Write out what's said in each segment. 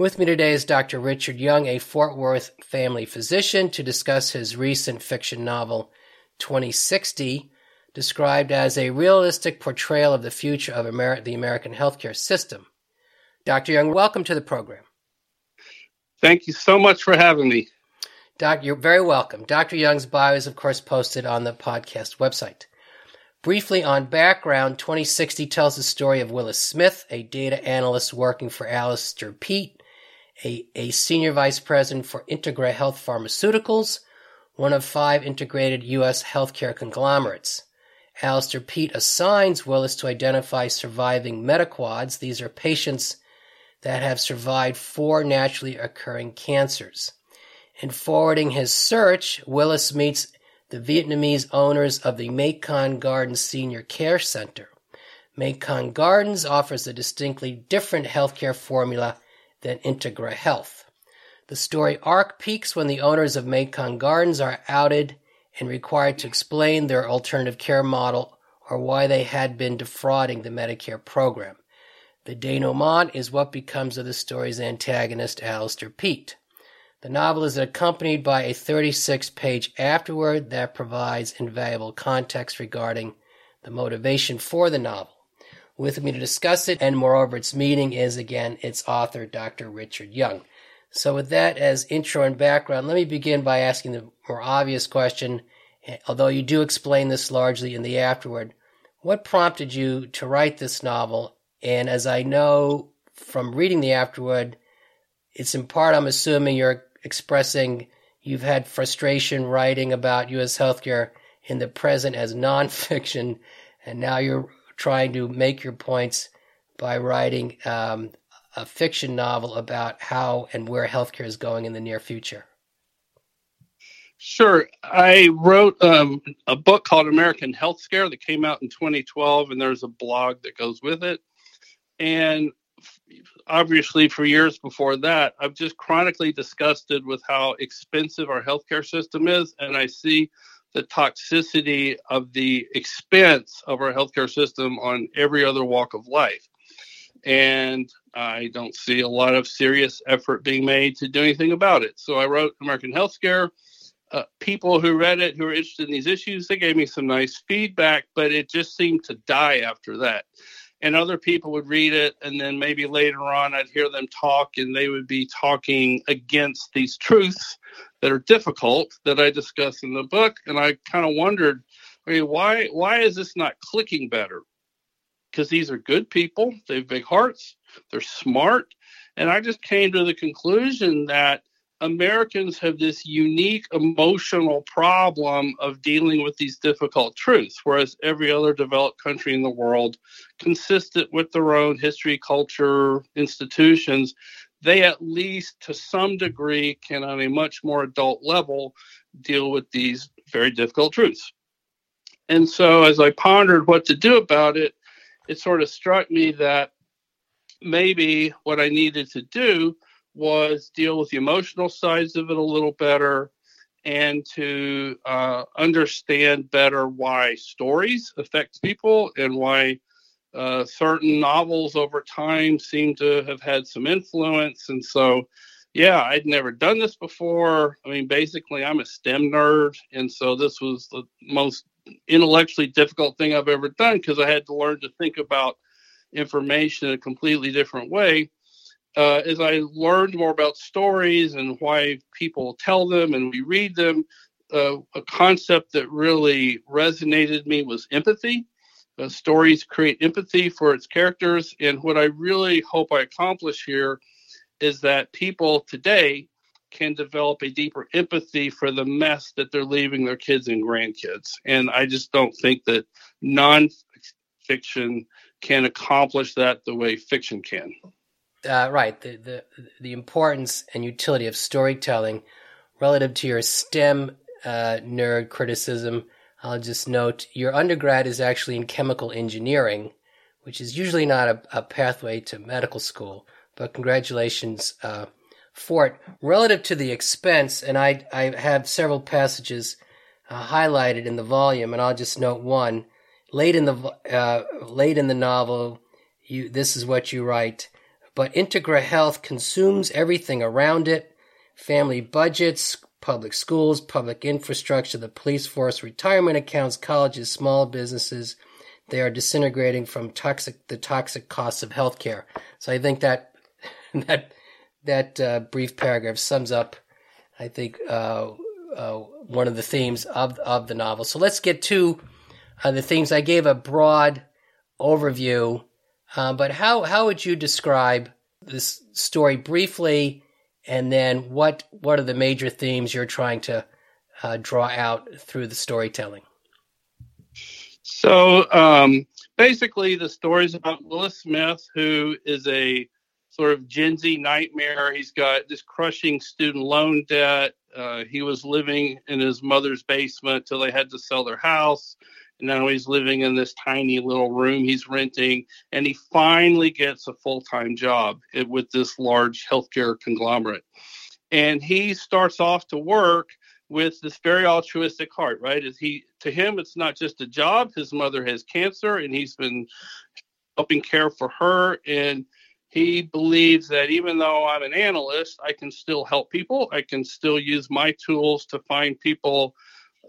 With me today is Dr. Richard Young, a Fort Worth family physician, to discuss his recent fiction novel, 2060, described as a realistic portrayal of the future of Amer- the American healthcare system. Dr. Young, welcome to the program. Thank you so much for having me. Doc, you're very welcome. Dr. Young's bio is, of course, posted on the podcast website. Briefly on background, 2060 tells the story of Willis Smith, a data analyst working for Alistair Peat, a, a senior vice president for Integra Health Pharmaceuticals, one of five integrated U.S. healthcare conglomerates. Alistair Peat assigns Willis to identify surviving metaquads. These are patients that have survived four naturally occurring cancers. In forwarding his search, Willis meets the Vietnamese owners of the Mekong Gardens Senior Care Center. Mekong Gardens offers a distinctly different healthcare formula than Integra Health. The story arc peaks when the owners of Mekong Gardens are outed and required to explain their alternative care model or why they had been defrauding the Medicare program. The denouement is what becomes of the story's antagonist, Alistair Peat. The novel is accompanied by a 36 page afterword that provides invaluable context regarding the motivation for the novel. With me to discuss it, and moreover, its meaning is again its author, Dr. Richard Young. So, with that as intro and background, let me begin by asking the more obvious question, although you do explain this largely in the afterward. What prompted you to write this novel? And as I know from reading the afterward, it's in part, I'm assuming you're expressing you've had frustration writing about U.S. healthcare in the present as nonfiction, and now you're trying to make your points by writing um, a fiction novel about how and where healthcare is going in the near future. Sure. I wrote um, a book called American Health Scare that came out in 2012, and there's a blog that goes with it. And obviously, for years before that, I've just chronically disgusted with how expensive our healthcare system is. And I see the toxicity of the expense of our healthcare system on every other walk of life. And I don't see a lot of serious effort being made to do anything about it. So I wrote American Health Scare. Uh, people who read it who are interested in these issues, they gave me some nice feedback, but it just seemed to die after that. And other people would read it, and then maybe later on I'd hear them talk, and they would be talking against these truths that are difficult that I discuss in the book. And I kind of wondered, I mean, why why is this not clicking better? Because these are good people, they have big hearts, they're smart, and I just came to the conclusion that Americans have this unique emotional problem of dealing with these difficult truths, whereas every other developed country in the world, consistent with their own history, culture, institutions, they at least to some degree can, on a much more adult level, deal with these very difficult truths. And so, as I pondered what to do about it, it sort of struck me that maybe what I needed to do was deal with the emotional sides of it a little better and to uh, understand better why stories affect people and why uh, certain novels over time seem to have had some influence. And so, yeah, I'd never done this before. I mean, basically, I'm a STEM nerd. And so this was the most intellectually difficult thing I've ever done because I had to learn to think about information in a completely different way. Uh, as I learned more about stories and why people tell them and we read them, uh, a concept that really resonated me was empathy. Uh, stories create empathy for its characters. And what I really hope I accomplish here is that people today can develop a deeper empathy for the mess that they're leaving their kids and grandkids. And I just don't think that nonfiction can accomplish that the way fiction can. Uh, right. The, the the importance and utility of storytelling relative to your STEM uh, nerd criticism, I'll just note your undergrad is actually in chemical engineering, which is usually not a, a pathway to medical school. But congratulations uh, for it. Relative to the expense, and I, I have several passages uh, highlighted in the volume, and I'll just note one. Late in the uh, late in the novel, you this is what you write. But Integra Health consumes everything around it: family budgets, public schools, public infrastructure, the police force, retirement accounts, colleges, small businesses. They are disintegrating from toxic the toxic costs of healthcare. So I think that that that uh, brief paragraph sums up, I think, uh, uh, one of the themes of of the novel. So let's get to uh, the themes. I gave a broad overview, uh, but how how would you describe this story briefly? And then what what are the major themes you're trying to uh, draw out through the storytelling? So um, basically, the story is about Willis Smith, who is a sort of Gen Z nightmare. He's got this crushing student loan debt. Uh, he was living in his mother's basement till they had to sell their house. Now he's living in this tiny little room he's renting. And he finally gets a full time job with this large healthcare conglomerate. And he starts off to work with this very altruistic heart, right? Is he to him it's not just a job. His mother has cancer and he's been helping care for her. And he believes that even though I'm an analyst, I can still help people. I can still use my tools to find people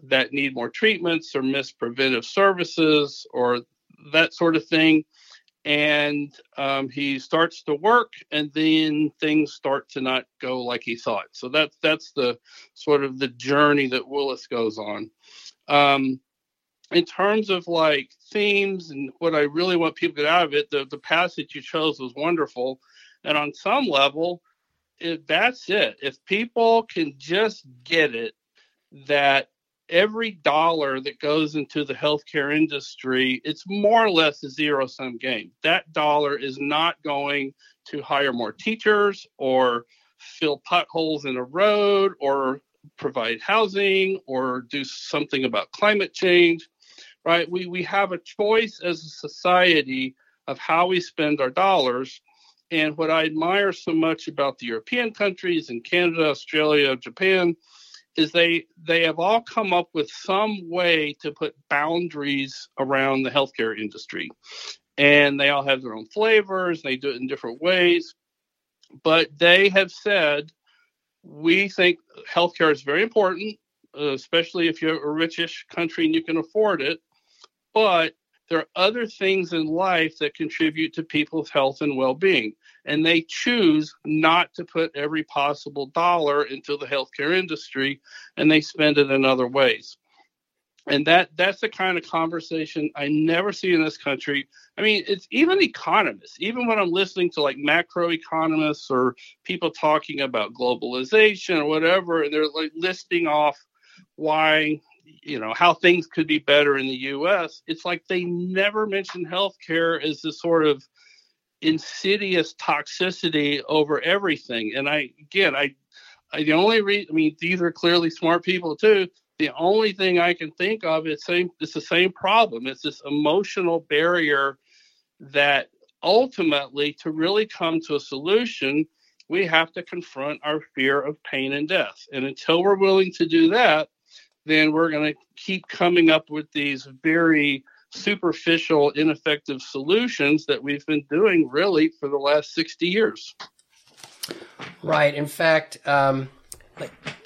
that need more treatments or miss preventive services or that sort of thing. And um, he starts to work, and then things start to not go like he thought. So that's that's the sort of the journey that Willis goes on. Um, in terms of like themes and what I really want people to get out of it, the, the passage you chose was wonderful. And on some level, it, that's it. If people can just get it that every dollar that goes into the healthcare industry, it's more or less a zero sum game. That dollar is not going to hire more teachers or fill potholes in a road or provide housing or do something about climate change, right? We, we have a choice as a society of how we spend our dollars. And what I admire so much about the European countries and Canada, Australia, Japan is they they have all come up with some way to put boundaries around the healthcare industry. And they all have their own flavors they do it in different ways. But they have said we think healthcare is very important uh, especially if you're a richish country and you can afford it. But there are other things in life that contribute to people's health and well-being and they choose not to put every possible dollar into the healthcare industry and they spend it in other ways. And that that's the kind of conversation i never see in this country. I mean it's even economists even when i'm listening to like macroeconomists or people talking about globalization or whatever and they're like listing off why you know how things could be better in the us it's like they never mention healthcare as this sort of insidious toxicity over everything. And I, again, I, I the only reason, I mean, these are clearly smart people too. The only thing I can think of is same, it's the same problem. It's this emotional barrier that ultimately, to really come to a solution, we have to confront our fear of pain and death. And until we're willing to do that, then we're going to keep coming up with these very superficial, ineffective solutions that we've been doing really for the last 60 years. Right. In fact, um,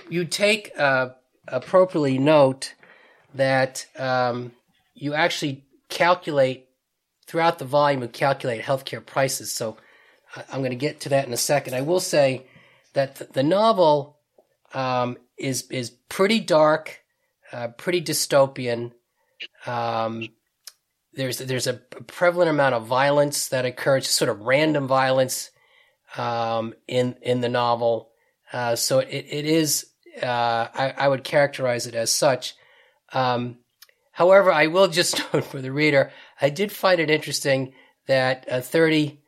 you take uh, appropriately note that um, you actually calculate throughout the volume and calculate healthcare prices. So I'm going to get to that in a second. I will say that the novel um, is is pretty dark, uh, pretty dystopian. Um, there's there's a prevalent amount of violence that occurs, sort of random violence um, in in the novel. Uh, so it it is uh, I, I, would characterize it as such. Um, however, I will just note for the reader, I did find it interesting that uh, 30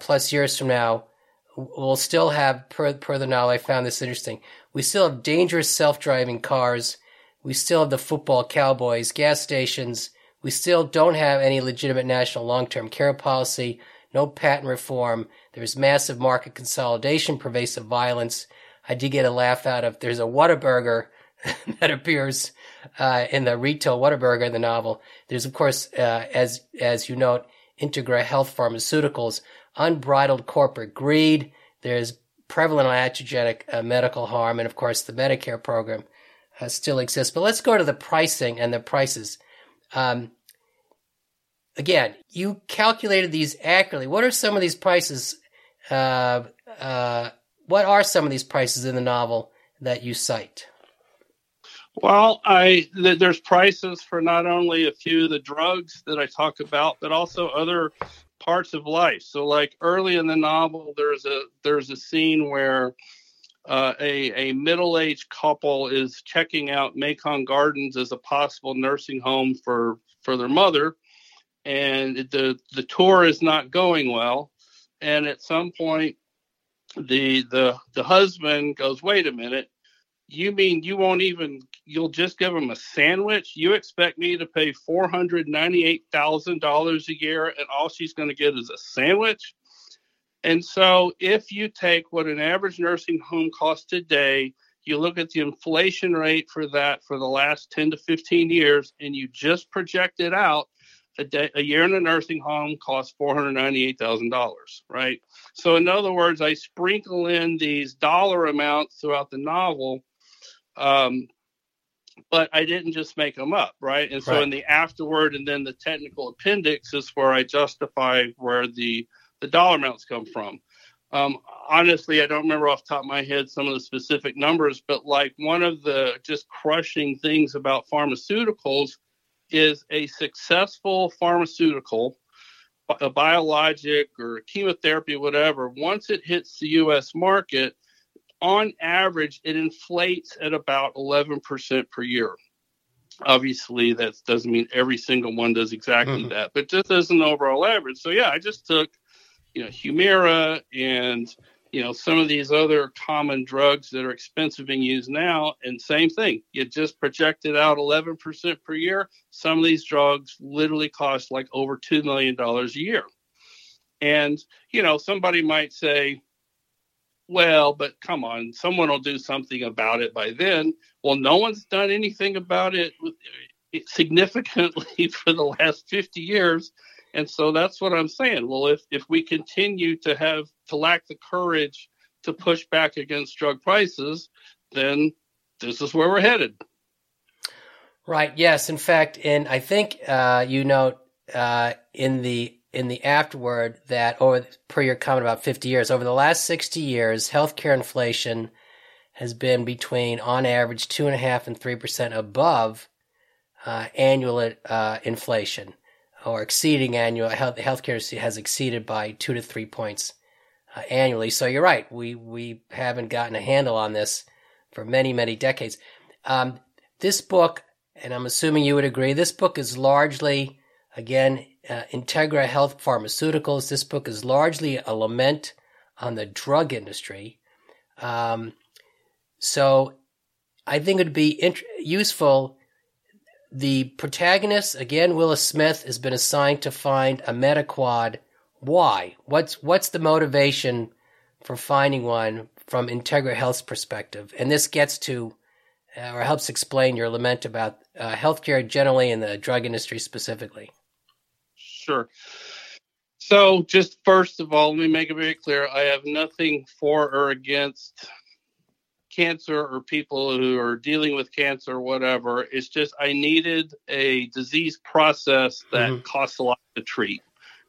plus years from now, we'll still have, per, per the novel, I found this interesting. We still have dangerous self-driving cars. We still have the football cowboys, gas stations. We still don't have any legitimate national long-term care policy, no patent reform. There's massive market consolidation, pervasive violence. I did get a laugh out of, there's a Whataburger that appears uh, in the retail Whataburger in the novel. There's, of course, uh, as, as you note, Integra Health Pharmaceuticals, unbridled corporate greed. There's prevalent iatrogenic uh, medical harm, and of course, the Medicare program uh, still exists. But let's go to the pricing and the prices. Um, again, you calculated these accurately. What are some of these prices? Uh, uh what are some of these prices in the novel that you cite? Well, I th- there's prices for not only a few of the drugs that I talk about, but also other parts of life. So, like early in the novel, there's a there's a scene where uh, a a middle aged couple is checking out Mekong Gardens as a possible nursing home for for their mother, and the the tour is not going well. And at some point, the the the husband goes, "Wait a minute." You mean you won't even you'll just give them a sandwich? You expect me to pay four hundred ninety-eight thousand dollars a year, and all she's going to get is a sandwich? And so, if you take what an average nursing home costs today, you look at the inflation rate for that for the last 10 to 15 years, and you just project it out, a, day, a year in a nursing home costs $498,000, right? So, in other words, I sprinkle in these dollar amounts throughout the novel um, but I didn't just make them up, right? And so right. in the afterword and then the technical appendix is where I justify where the the dollar amounts come from. Um, honestly, I don't remember off the top of my head some of the specific numbers, but like one of the just crushing things about pharmaceuticals is a successful pharmaceutical, a biologic or chemotherapy, whatever. Once it hits the U.S. market, on average, it inflates at about 11% per year. Obviously, that doesn't mean every single one does exactly mm-hmm. that, but just as an overall average. So, yeah, I just took, you know, Humira and, you know, some of these other common drugs that are expensive being used now, and same thing. You just projected out 11% per year. Some of these drugs literally cost like over $2 million a year. And, you know, somebody might say, well, but come on, someone will do something about it by then. Well, no one's done anything about it significantly for the last 50 years. And so that's what I'm saying. Well, if, if we continue to have to lack the courage to push back against drug prices, then this is where we're headed. Right. Yes. In fact, and I think uh, you note uh, in the in the afterword that over per your comment about 50 years over the last 60 years healthcare inflation has been between on average two and a half and three percent above uh, annual uh, inflation or exceeding annual health healthcare has exceeded by two to three points uh, annually so you're right we we haven't gotten a handle on this for many many decades um, this book and i'm assuming you would agree this book is largely again uh, Integra Health Pharmaceuticals. This book is largely a lament on the drug industry. Um, so I think it would be int- useful. The protagonist, again, Willis Smith, has been assigned to find a Metaquad. Why? What's what's the motivation for finding one from Integra Health's perspective? And this gets to uh, or helps explain your lament about uh, healthcare generally and the drug industry specifically. Sure. So, just first of all, let me make it very clear I have nothing for or against cancer or people who are dealing with cancer or whatever. It's just I needed a disease process that mm-hmm. costs a lot to treat.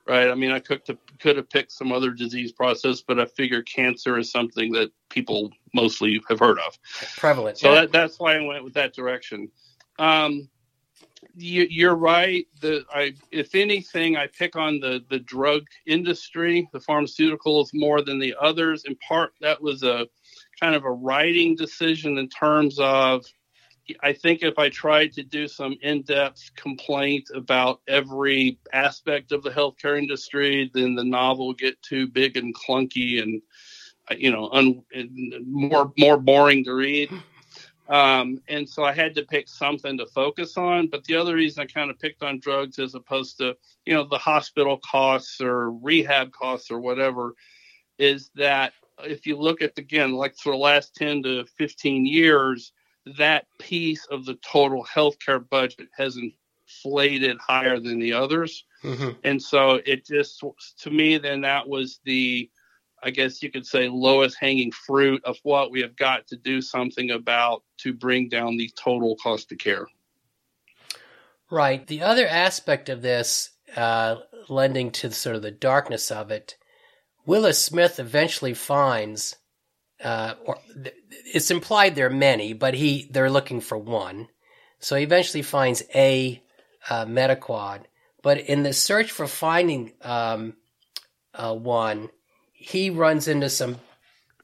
Right. I mean, I could, could have picked some other disease process, but I figure cancer is something that people mostly have heard of. Prevalent. So yeah. that, that's why I went with that direction. Um, you, are right. The I, if anything, I pick on the the drug industry, the pharmaceuticals more than the others. In part, that was a kind of a writing decision in terms of. I think if I tried to do some in-depth complaint about every aspect of the healthcare industry, then the novel would get too big and clunky and you know, un, more more boring to read. Um, and so I had to pick something to focus on. But the other reason I kind of picked on drugs as opposed to, you know, the hospital costs or rehab costs or whatever is that if you look at, again, like for the last 10 to 15 years, that piece of the total healthcare budget has inflated higher than the others. Mm-hmm. And so it just, to me, then that was the, I guess you could say, lowest hanging fruit of what we have got to do something about to bring down the total cost of care. Right. The other aspect of this, uh, lending to sort of the darkness of it, Willis Smith eventually finds, uh, or it's implied there are many, but he they're looking for one. So he eventually finds a uh, Metaquad. But in the search for finding um, uh, one, he runs into some,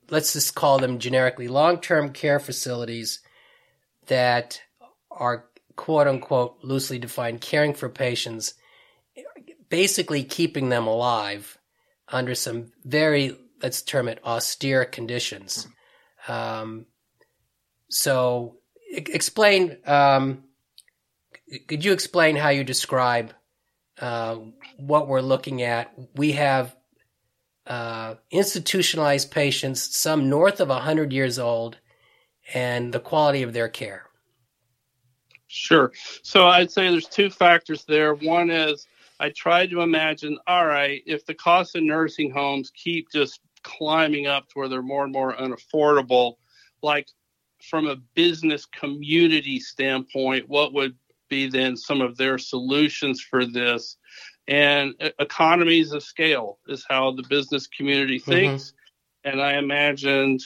let's just call them generically long term care facilities that are quote unquote loosely defined caring for patients, basically keeping them alive under some very, let's term it austere conditions. Um, so explain, um, could you explain how you describe uh, what we're looking at? We have uh, institutionalized patients, some north of 100 years old, and the quality of their care. Sure. So I'd say there's two factors there. One is I tried to imagine, all right, if the cost of nursing homes keep just climbing up to where they're more and more unaffordable, like from a business community standpoint, what would be then some of their solutions for this? And economies of scale is how the business community mm-hmm. thinks. Mm-hmm. And I imagined,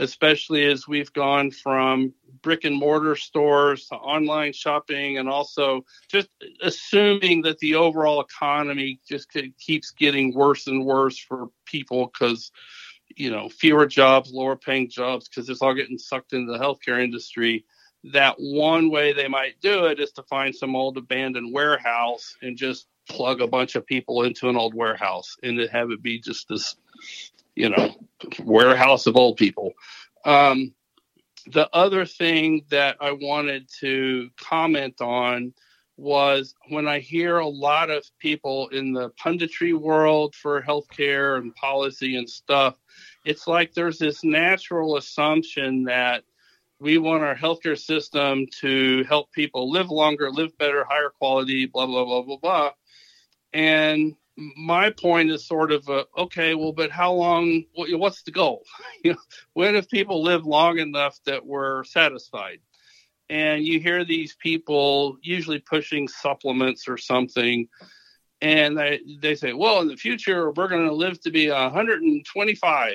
especially as we've gone from brick and mortar stores to online shopping and also just assuming that the overall economy just keeps getting worse and worse for people because you know fewer jobs lower paying jobs because it's all getting sucked into the healthcare industry that one way they might do it is to find some old abandoned warehouse and just plug a bunch of people into an old warehouse and have it be just this you know warehouse of old people um, the other thing that I wanted to comment on was when I hear a lot of people in the punditry world for healthcare and policy and stuff, it's like there's this natural assumption that we want our healthcare system to help people live longer, live better, higher quality, blah, blah, blah, blah, blah. And my point is sort of a, okay, well, but how long? What's the goal? when if people live long enough that we're satisfied? And you hear these people usually pushing supplements or something, and they they say, well, in the future we're going to live to be 125.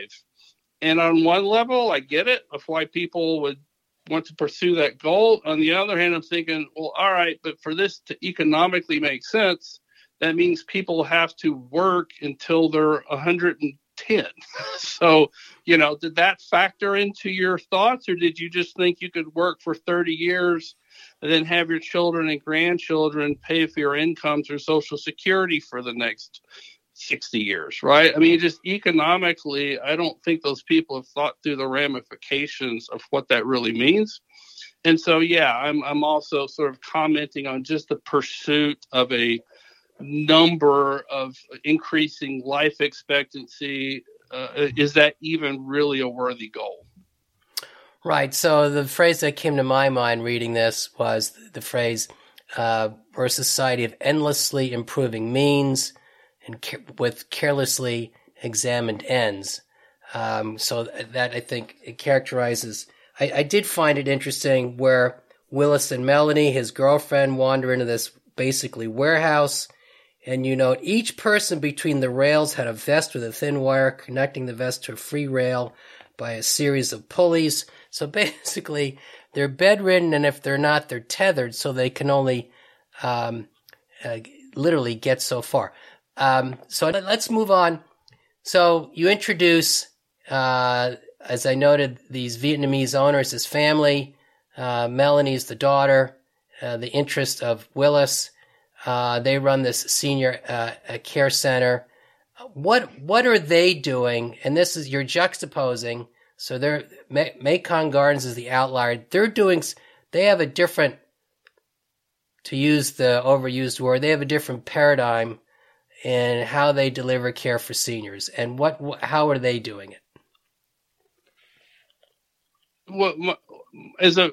And on one level, I get it of why people would want to pursue that goal. On the other hand, I'm thinking, well, all right, but for this to economically make sense that means people have to work until they're 110. so, you know, did that factor into your thoughts, or did you just think you could work for 30 years and then have your children and grandchildren pay for your income through Social Security for the next 60 years, right? I mean, just economically, I don't think those people have thought through the ramifications of what that really means. And so, yeah, I'm, I'm also sort of commenting on just the pursuit of a number of increasing life expectancy, uh, is that even really a worthy goal? Right. So the phrase that came to my mind reading this was the phrase, uh, "We're a society of endlessly improving means and with carelessly examined ends." Um, so that I think it characterizes. I, I did find it interesting where Willis and Melanie, his girlfriend, wander into this basically warehouse and you note each person between the rails had a vest with a thin wire connecting the vest to a free rail by a series of pulleys. So basically, they're bedridden, and if they're not, they're tethered, so they can only um, uh, literally get so far. Um, so let's move on. So you introduce, uh, as I noted, these Vietnamese owners as family. Uh, Melanie's the daughter. Uh, the interest of Willis. Uh, they run this senior uh, care center. what what are they doing? And this is you're juxtaposing. So they're Mekong Gardens is the outlier. They're doing. They have a different, to use the overused word, they have a different paradigm in how they deliver care for seniors. And what how are they doing it? Well, a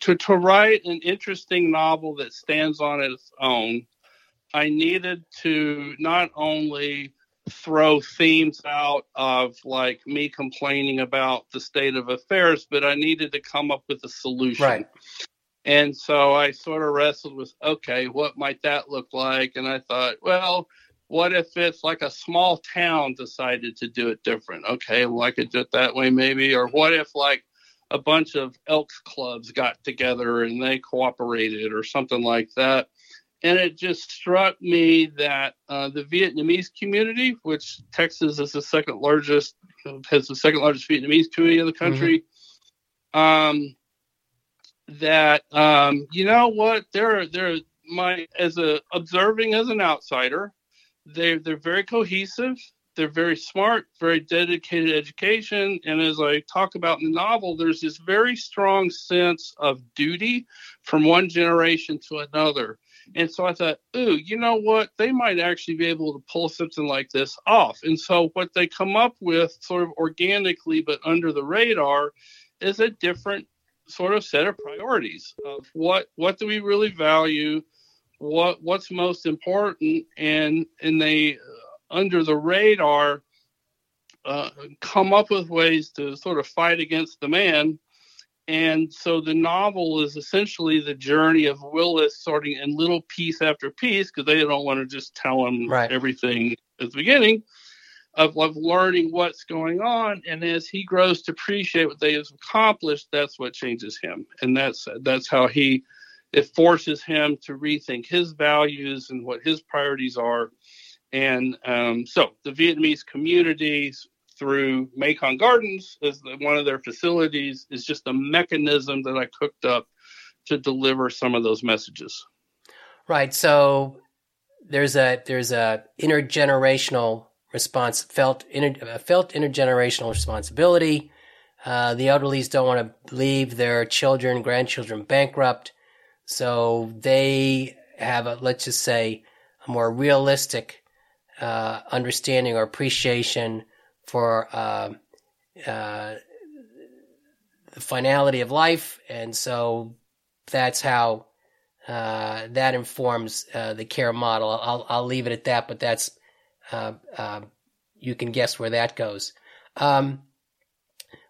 to to write an interesting novel that stands on its own, I needed to not only throw themes out of like me complaining about the state of affairs, but I needed to come up with a solution. Right. And so I sort of wrestled with, okay, what might that look like? And I thought, well, what if it's like a small town decided to do it different? Okay, well, I could do it that way maybe. Or what if like a bunch of Elks clubs got together and they cooperated or something like that? And it just struck me that uh, the Vietnamese community, which Texas is the second largest, has the second largest Vietnamese community in the country, mm-hmm. um, that um, you know what they're they're my as a observing as an outsider, they they're very cohesive. They're very smart, very dedicated education, and as I talk about in the novel, there's this very strong sense of duty from one generation to another and so I thought, ooh, you know what? They might actually be able to pull something like this off. And so what they come up with, sort of organically but under the radar, is a different sort of set of priorities of what what do we really value, what what's most important, and and they uh, under the radar uh, come up with ways to sort of fight against the man and so the novel is essentially the journey of Willis starting in little piece after piece because they don't want to just tell him right. everything at the beginning of, of learning what's going on. And as he grows to appreciate what they have accomplished, that's what changes him. And that's that's how he it forces him to rethink his values and what his priorities are. And um, so the Vietnamese communities through Mekong Gardens as one of their facilities is just a mechanism that I cooked up to deliver some of those messages. Right. So there's a there's a intergenerational response felt inter, felt intergenerational responsibility. Uh, the elderlies don't want to leave their children, grandchildren bankrupt, so they have a let's just say a more realistic uh, understanding or appreciation for uh, uh, the finality of life, and so that's how uh, that informs uh, the care model. I'll I'll leave it at that, but that's uh, uh, you can guess where that goes. Um,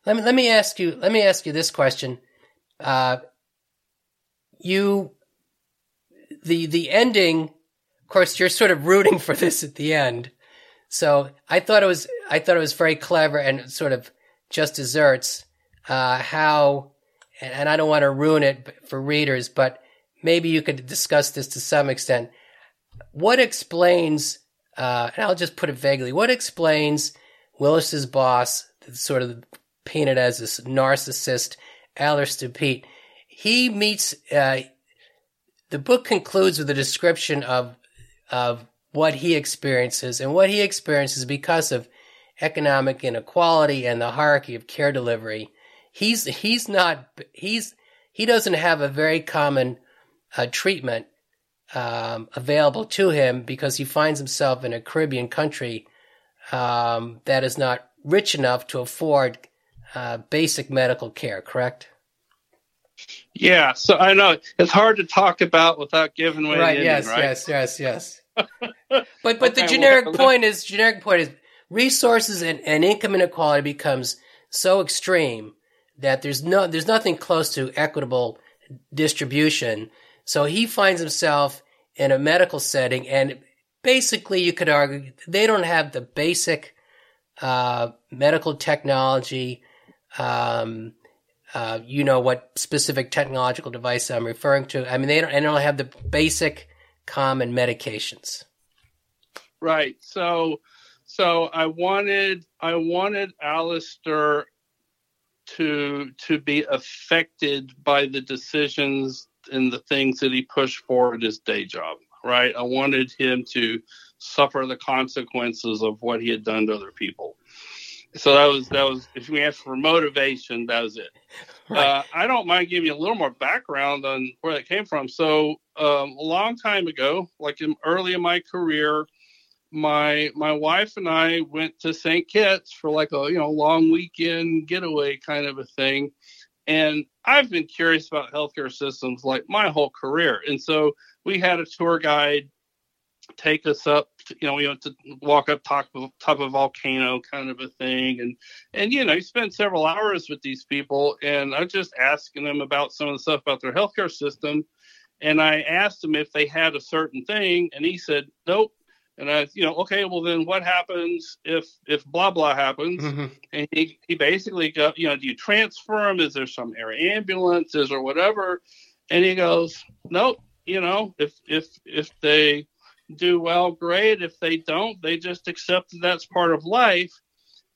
let me let me ask you let me ask you this question. you the the ending, of course, you're sort of rooting for this at the end. So I thought it was I thought it was very clever and sort of just desserts uh, how, and I don't want to ruin it for readers, but maybe you could discuss this to some extent. What explains, uh, and I'll just put it vaguely, what explains Willis's boss, sort of painted as this narcissist, Alistair Peat? He meets. Uh, the book concludes with a description of of what he experiences and what he experiences because of economic inequality and the hierarchy of care delivery. He's he's not he's he doesn't have a very common uh, treatment um, available to him because he finds himself in a Caribbean country um, that is not rich enough to afford uh, basic medical care. Correct? Yeah. So I know it's hard to talk about without giving away. Right. The yes. ending, right? Yes. Yes. Yes but but okay, the generic well, point is generic point is resources and, and income inequality becomes so extreme that there's no there's nothing close to equitable distribution. So he finds himself in a medical setting, and basically, you could argue they don't have the basic uh, medical technology. Um, uh, you know what specific technological device I'm referring to. I mean, they don't, they don't have the basic common medications. Right. So so I wanted I wanted Alistair to to be affected by the decisions and the things that he pushed for forward his day job. Right. I wanted him to suffer the consequences of what he had done to other people. So that was that was if we asked for motivation, that was it. Right. Uh, I don't mind giving you a little more background on where that came from. So um, a long time ago, like in, early in my career, my my wife and I went to St. Kitts for like a you know long weekend getaway kind of a thing, and I've been curious about healthcare systems like my whole career, and so we had a tour guide take us up you know we went to walk up top of top of a volcano kind of a thing. And and you know you spend several hours with these people and i'm just asking them about some of the stuff about their healthcare system and i asked him if they had a certain thing and he said nope and I, you know, okay, well then what happens if if blah blah happens? Mm-hmm. And he, he basically got, you know, do you transfer them? Is there some air ambulances or whatever? And he goes, nope. You know, if if if they do well, great. If they don't, they just accept that that's part of life.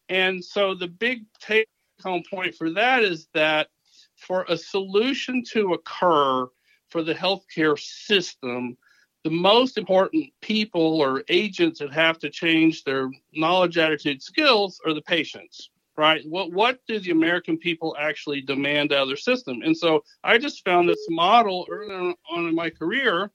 And so the big take home point for that is that for a solution to occur for the healthcare system, the most important people or agents that have to change their knowledge, attitude, skills are the patients, right? What what do the American people actually demand out of their system? And so I just found this model early on in my career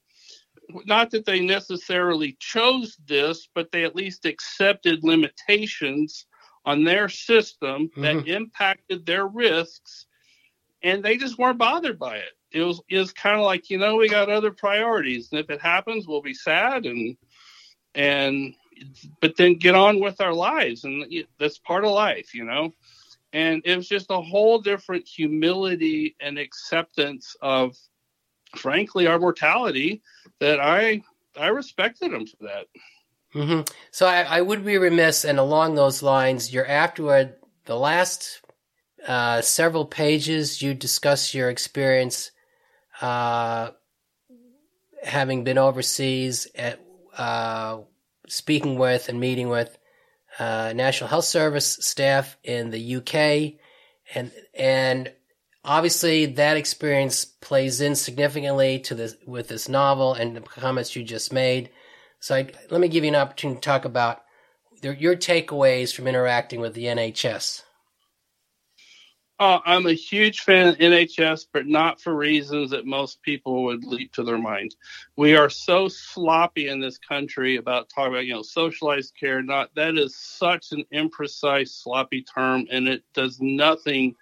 not that they necessarily chose this, but they at least accepted limitations on their system that mm-hmm. impacted their risks, and they just weren't bothered by it. It was it was kind of like you know we got other priorities, and if it happens, we'll be sad and and but then get on with our lives, and that's part of life, you know. And it was just a whole different humility and acceptance of frankly our mortality that I I respected him for that. Mm-hmm. So I, I, would be remiss, and along those lines, you're afterward the last uh, several pages you discuss your experience uh, having been overseas at uh, speaking with and meeting with uh, National Health Service staff in the UK, and and obviously that experience plays in significantly to this with this novel and the comments you just made. So I, let me give you an opportunity to talk about your takeaways from interacting with the NHS. Uh, I'm a huge fan of NHS, but not for reasons that most people would leap to their mind. We are so sloppy in this country about talking about, you know, socialized care. Not that is such an imprecise, sloppy term, and it does nothing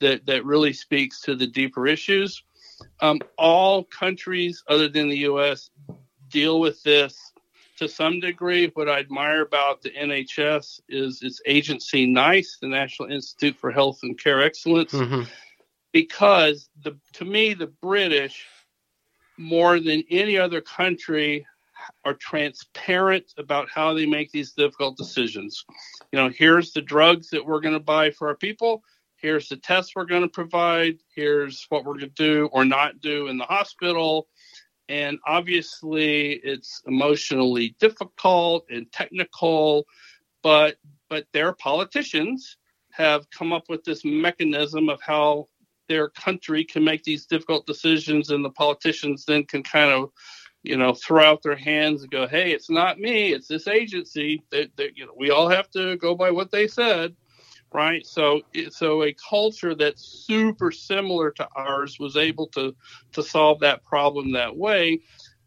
that, that really speaks to the deeper issues. Um, all countries other than the U.S. deal with this to some degree. What I admire about the NHS is its agency NICE, the National Institute for Health and Care Excellence, mm-hmm. because the to me the British, more than any other country, are transparent about how they make these difficult decisions. You know, here's the drugs that we're going to buy for our people here's the tests we're going to provide, here's what we're going to do or not do in the hospital. And obviously, it's emotionally difficult and technical, but but their politicians have come up with this mechanism of how their country can make these difficult decisions, and the politicians then can kind of you know, throw out their hands and go, "Hey, it's not me; it's this agency." That, you know, we all have to go by what they said right? So, so a culture that's super similar to ours was able to to solve that problem that way.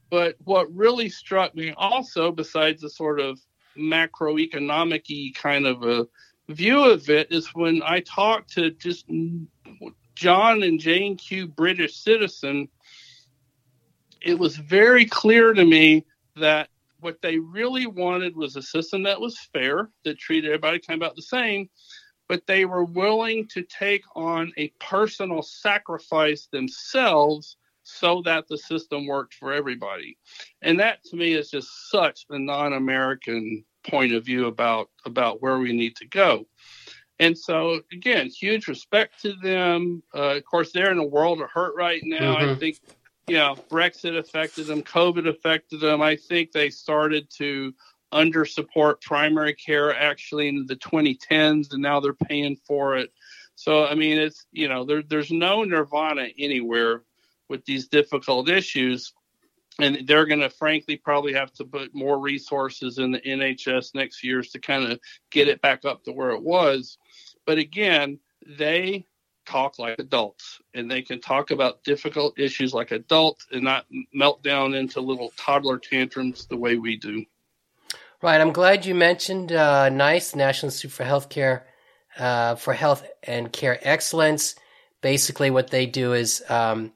But what really struck me also, besides the sort of macroeconomic kind of a view of it, is when I talked to just John and Jane Q. British citizen, it was very clear to me that what they really wanted was a system that was fair, that treated everybody kind of about the same, but they were willing to take on a personal sacrifice themselves so that the system worked for everybody. And that to me is just such a non-American point of view about about where we need to go. And so again, huge respect to them. Uh, of course, they're in a world of hurt right now. Mm-hmm. I think you know Brexit affected them, COVID affected them. I think they started to under support primary care actually in the 2010s, and now they're paying for it. So I mean, it's you know there, there's no nirvana anywhere with these difficult issues. and they're going to frankly probably have to put more resources in the NHS next years to kind of get it back up to where it was. But again, they talk like adults and they can talk about difficult issues like adults and not melt down into little toddler tantrums the way we do. Right. I'm glad you mentioned uh, NICE, National Institute for Healthcare, uh, for Health and Care Excellence. Basically, what they do is um,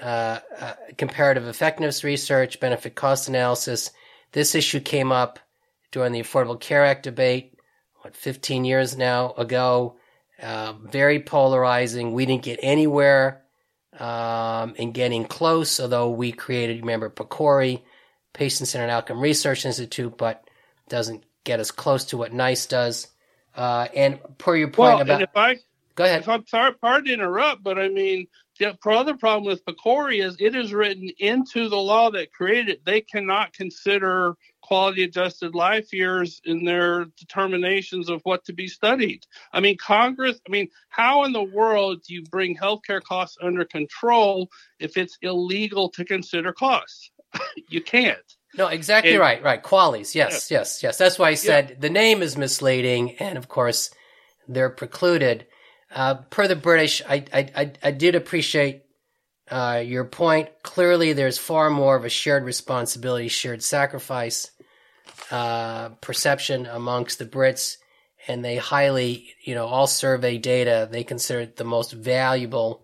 uh, uh, comparative effectiveness research, benefit cost analysis. This issue came up during the Affordable Care Act debate, what, 15 years now ago. Uh, very polarizing. We didn't get anywhere um, in getting close, although we created, remember, PCORI, Patient Centered Outcome Research Institute, but doesn't get as close to what NICE does. Uh, and per your point well, about. if I, go ahead. If I'm sorry, pardon to interrupt, but I mean, the other problem with PCORI is it is written into the law that created it. They cannot consider quality adjusted life years in their determinations of what to be studied. I mean, Congress, I mean, how in the world do you bring healthcare costs under control if it's illegal to consider costs? you can't. No, exactly and, right. Right. Qualities. Yes, yeah. yes, yes. That's why I said yeah. the name is misleading. And of course, they're precluded. Uh, per the British, I, I, I, did appreciate uh, your point. Clearly, there's far more of a shared responsibility, shared sacrifice uh, perception amongst the Brits, and they highly, you know, all survey data they consider it the most valuable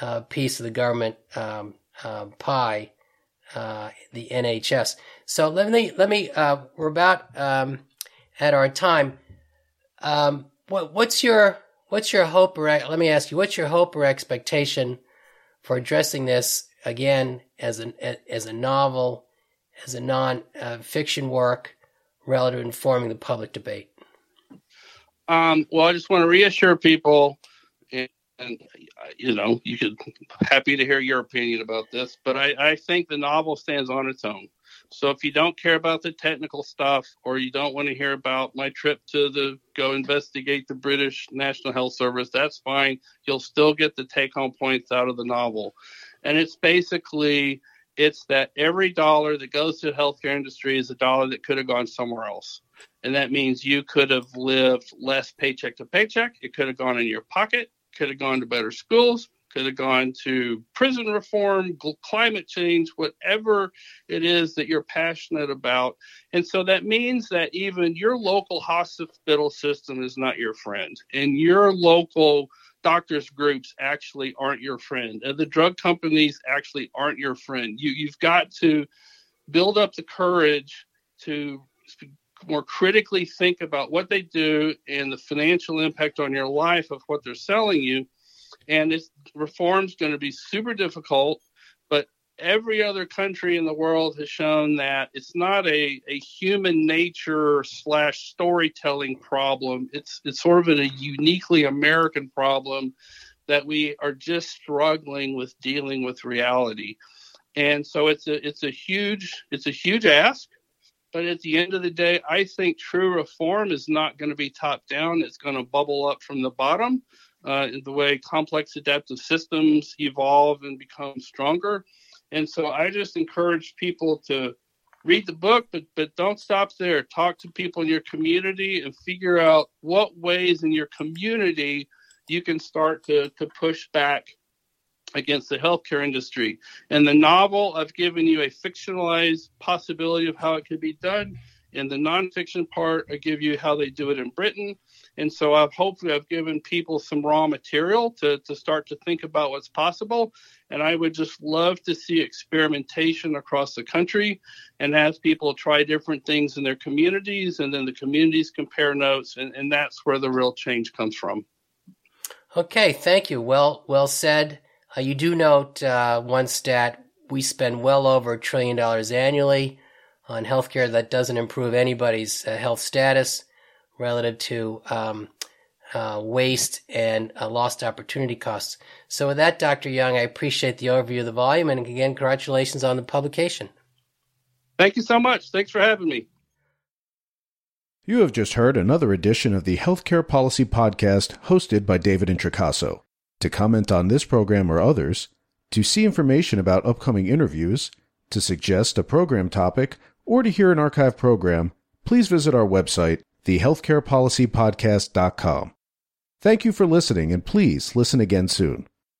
uh, piece of the government um, uh, pie, uh, the NHS. So let me let me. we're about um, at our time. Um, what, what's your What's your hope or let me ask you, what's your hope or expectation for addressing this again as an as a novel, as a non-fiction work, relative to informing the public debate? Um, well, I just want to reassure people, and, and, you know, you could happy to hear your opinion about this, but I, I think the novel stands on its own. So if you don't care about the technical stuff or you don't want to hear about my trip to the go investigate the British National Health Service, that's fine. You'll still get the take home points out of the novel. And it's basically it's that every dollar that goes to the healthcare industry is a dollar that could have gone somewhere else. And that means you could have lived less paycheck to paycheck. It could have gone in your pocket, could have gone to better schools, could have gone to prison reform, climate change, whatever it is that you're passionate about. And so that means that even your local hospital system is not your friend, and your local doctors groups actually aren't your friend, and the drug companies actually aren't your friend. You, you've got to build up the courage to more critically think about what they do and the financial impact on your life of what they're selling you. And this reform's going to be super difficult but every other country in the world has shown that it's not a, a human nature slash storytelling problem. It's it's sort of a uniquely american problem that we are just struggling with dealing with reality. And so it's a it's a huge it's a huge ask but at the end of the day i think true reform is not going to be top down it's going to bubble up from the bottom uh, the way complex adaptive systems evolve and become stronger. And so I just encourage people to read the book, but but don't stop there. Talk to people in your community and figure out what ways in your community you can start to to push back against the healthcare industry. And the novel, I've given you a fictionalized possibility of how it could be done. In the nonfiction part, I give you how they do it in Britain. And so I've hopefully I've given people some raw material to, to start to think about what's possible. And I would just love to see experimentation across the country and have people try different things in their communities and then the communities compare notes and, and that's where the real change comes from. Okay, thank you. Well well said. Uh, you do note uh, one stat we spend well over a trillion dollars annually on healthcare that doesn't improve anybody's uh, health status relative to um, uh, waste and uh, lost opportunity costs. So, with that, Dr. Young, I appreciate the overview of the volume, and again, congratulations on the publication. Thank you so much. Thanks for having me. You have just heard another edition of the Healthcare Policy Podcast hosted by David Introcaso. To comment on this program or others, to see information about upcoming interviews, To suggest a program topic or to hear an archive program, please visit our website, thehealthcarepolicypodcast.com. Thank you for listening, and please listen again soon.